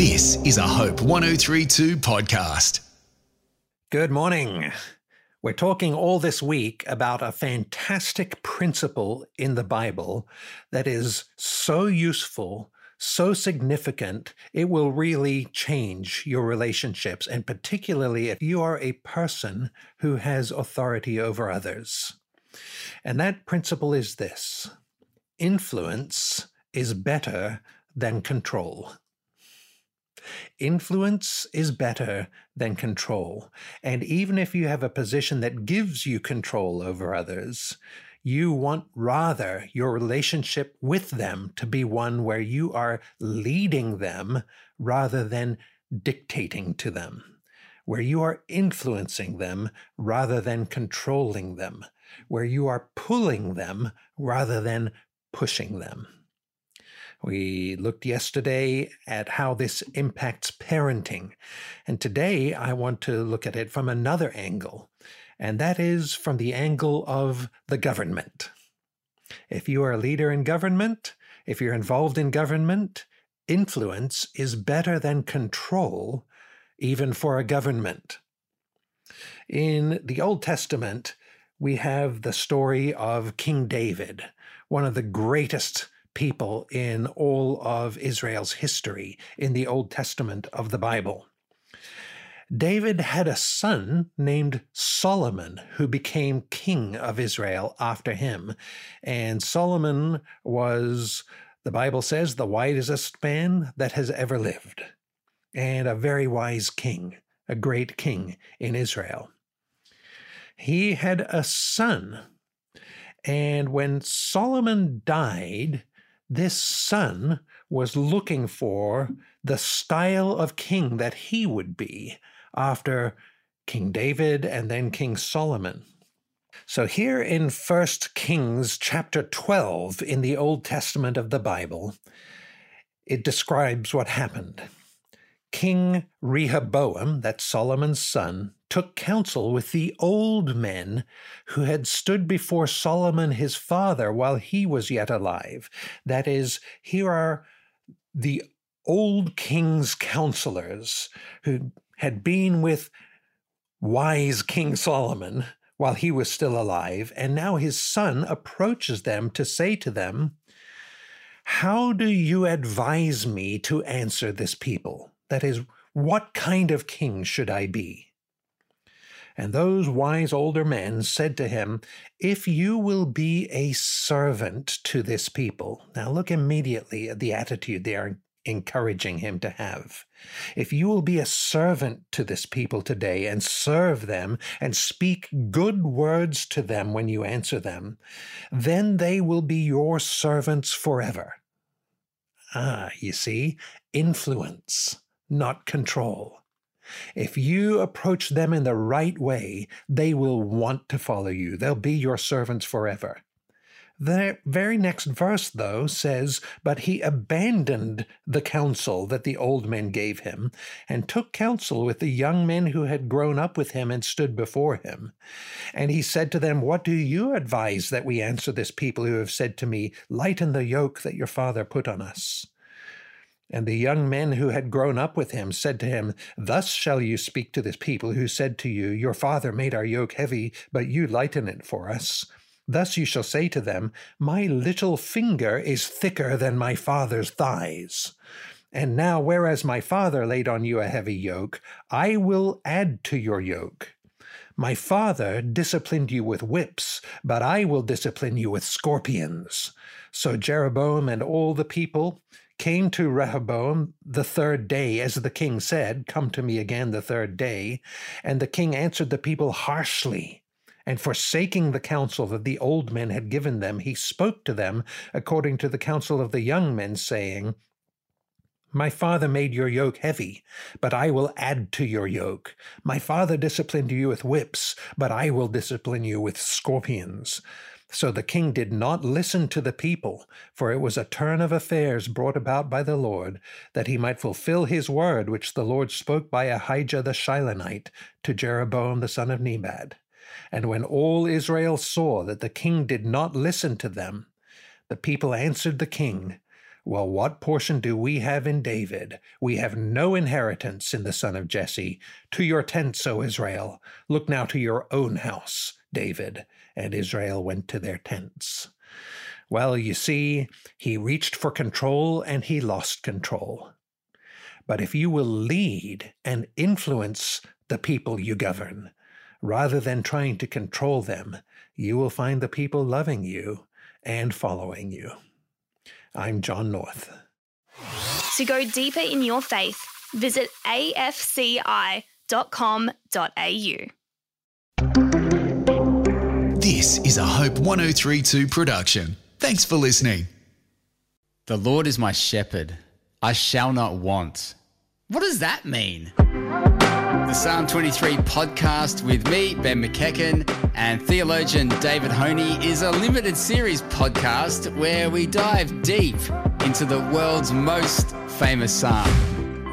This is a Hope 1032 podcast. Good morning. We're talking all this week about a fantastic principle in the Bible that is so useful, so significant, it will really change your relationships, and particularly if you are a person who has authority over others. And that principle is this influence is better than control. Influence is better than control. And even if you have a position that gives you control over others, you want rather your relationship with them to be one where you are leading them rather than dictating to them, where you are influencing them rather than controlling them, where you are pulling them rather than pushing them. We looked yesterday at how this impacts parenting. And today I want to look at it from another angle, and that is from the angle of the government. If you are a leader in government, if you're involved in government, influence is better than control, even for a government. In the Old Testament, we have the story of King David, one of the greatest people in all of Israel's history in the Old Testament of the Bible. David had a son named Solomon who became king of Israel after him. And Solomon was, the Bible says, the wisest man that has ever lived, and a very wise king, a great king in Israel. He had a son. And when Solomon died, this son was looking for the style of king that he would be after King David and then King Solomon. So here in 1 Kings chapter 12 in the Old Testament of the Bible, it describes what happened. King Rehoboam, that's Solomon's son, took counsel with the old men who had stood before Solomon his father while he was yet alive. That is, here are the old king's counselors who had been with wise King Solomon while he was still alive, and now his son approaches them to say to them, How do you advise me to answer this people? That is, what kind of king should I be? And those wise older men said to him, If you will be a servant to this people. Now look immediately at the attitude they are encouraging him to have. If you will be a servant to this people today and serve them and speak good words to them when you answer them, then they will be your servants forever. Ah, you see, influence, not control. If you approach them in the right way, they will want to follow you. They'll be your servants forever. The very next verse, though, says, But he abandoned the counsel that the old men gave him, and took counsel with the young men who had grown up with him and stood before him. And he said to them, What do you advise that we answer this people who have said to me, Lighten the yoke that your father put on us? And the young men who had grown up with him said to him, Thus shall you speak to this people who said to you, Your father made our yoke heavy, but you lighten it for us. Thus you shall say to them, My little finger is thicker than my father's thighs. And now, whereas my father laid on you a heavy yoke, I will add to your yoke. My father disciplined you with whips, but I will discipline you with scorpions. So Jeroboam and all the people came to Rehoboam the third day, as the king said, Come to me again the third day. And the king answered the people harshly. And forsaking the counsel that the old men had given them, he spoke to them according to the counsel of the young men, saying, my father made your yoke heavy, but I will add to your yoke. My father disciplined you with whips, but I will discipline you with scorpions. So the king did not listen to the people, for it was a turn of affairs brought about by the Lord, that he might fulfill his word which the Lord spoke by Ahijah the Shilonite to Jeroboam the son of Nebat. And when all Israel saw that the king did not listen to them, the people answered the king, Well, what portion do we have in David? We have no inheritance in the son of Jesse. To your tents, O Israel. Look now to your own house, David. And Israel went to their tents. Well, you see, he reached for control and he lost control. But if you will lead and influence the people you govern, rather than trying to control them, you will find the people loving you and following you. I'm John North. To go deeper in your faith, visit afci.com.au. This is a Hope 1032 production. Thanks for listening. The Lord is my shepherd, I shall not want. What does that mean? The Psalm 23 podcast with me, Ben McEachen, and theologian David Honey is a limited series podcast where we dive deep into the world's most famous psalm.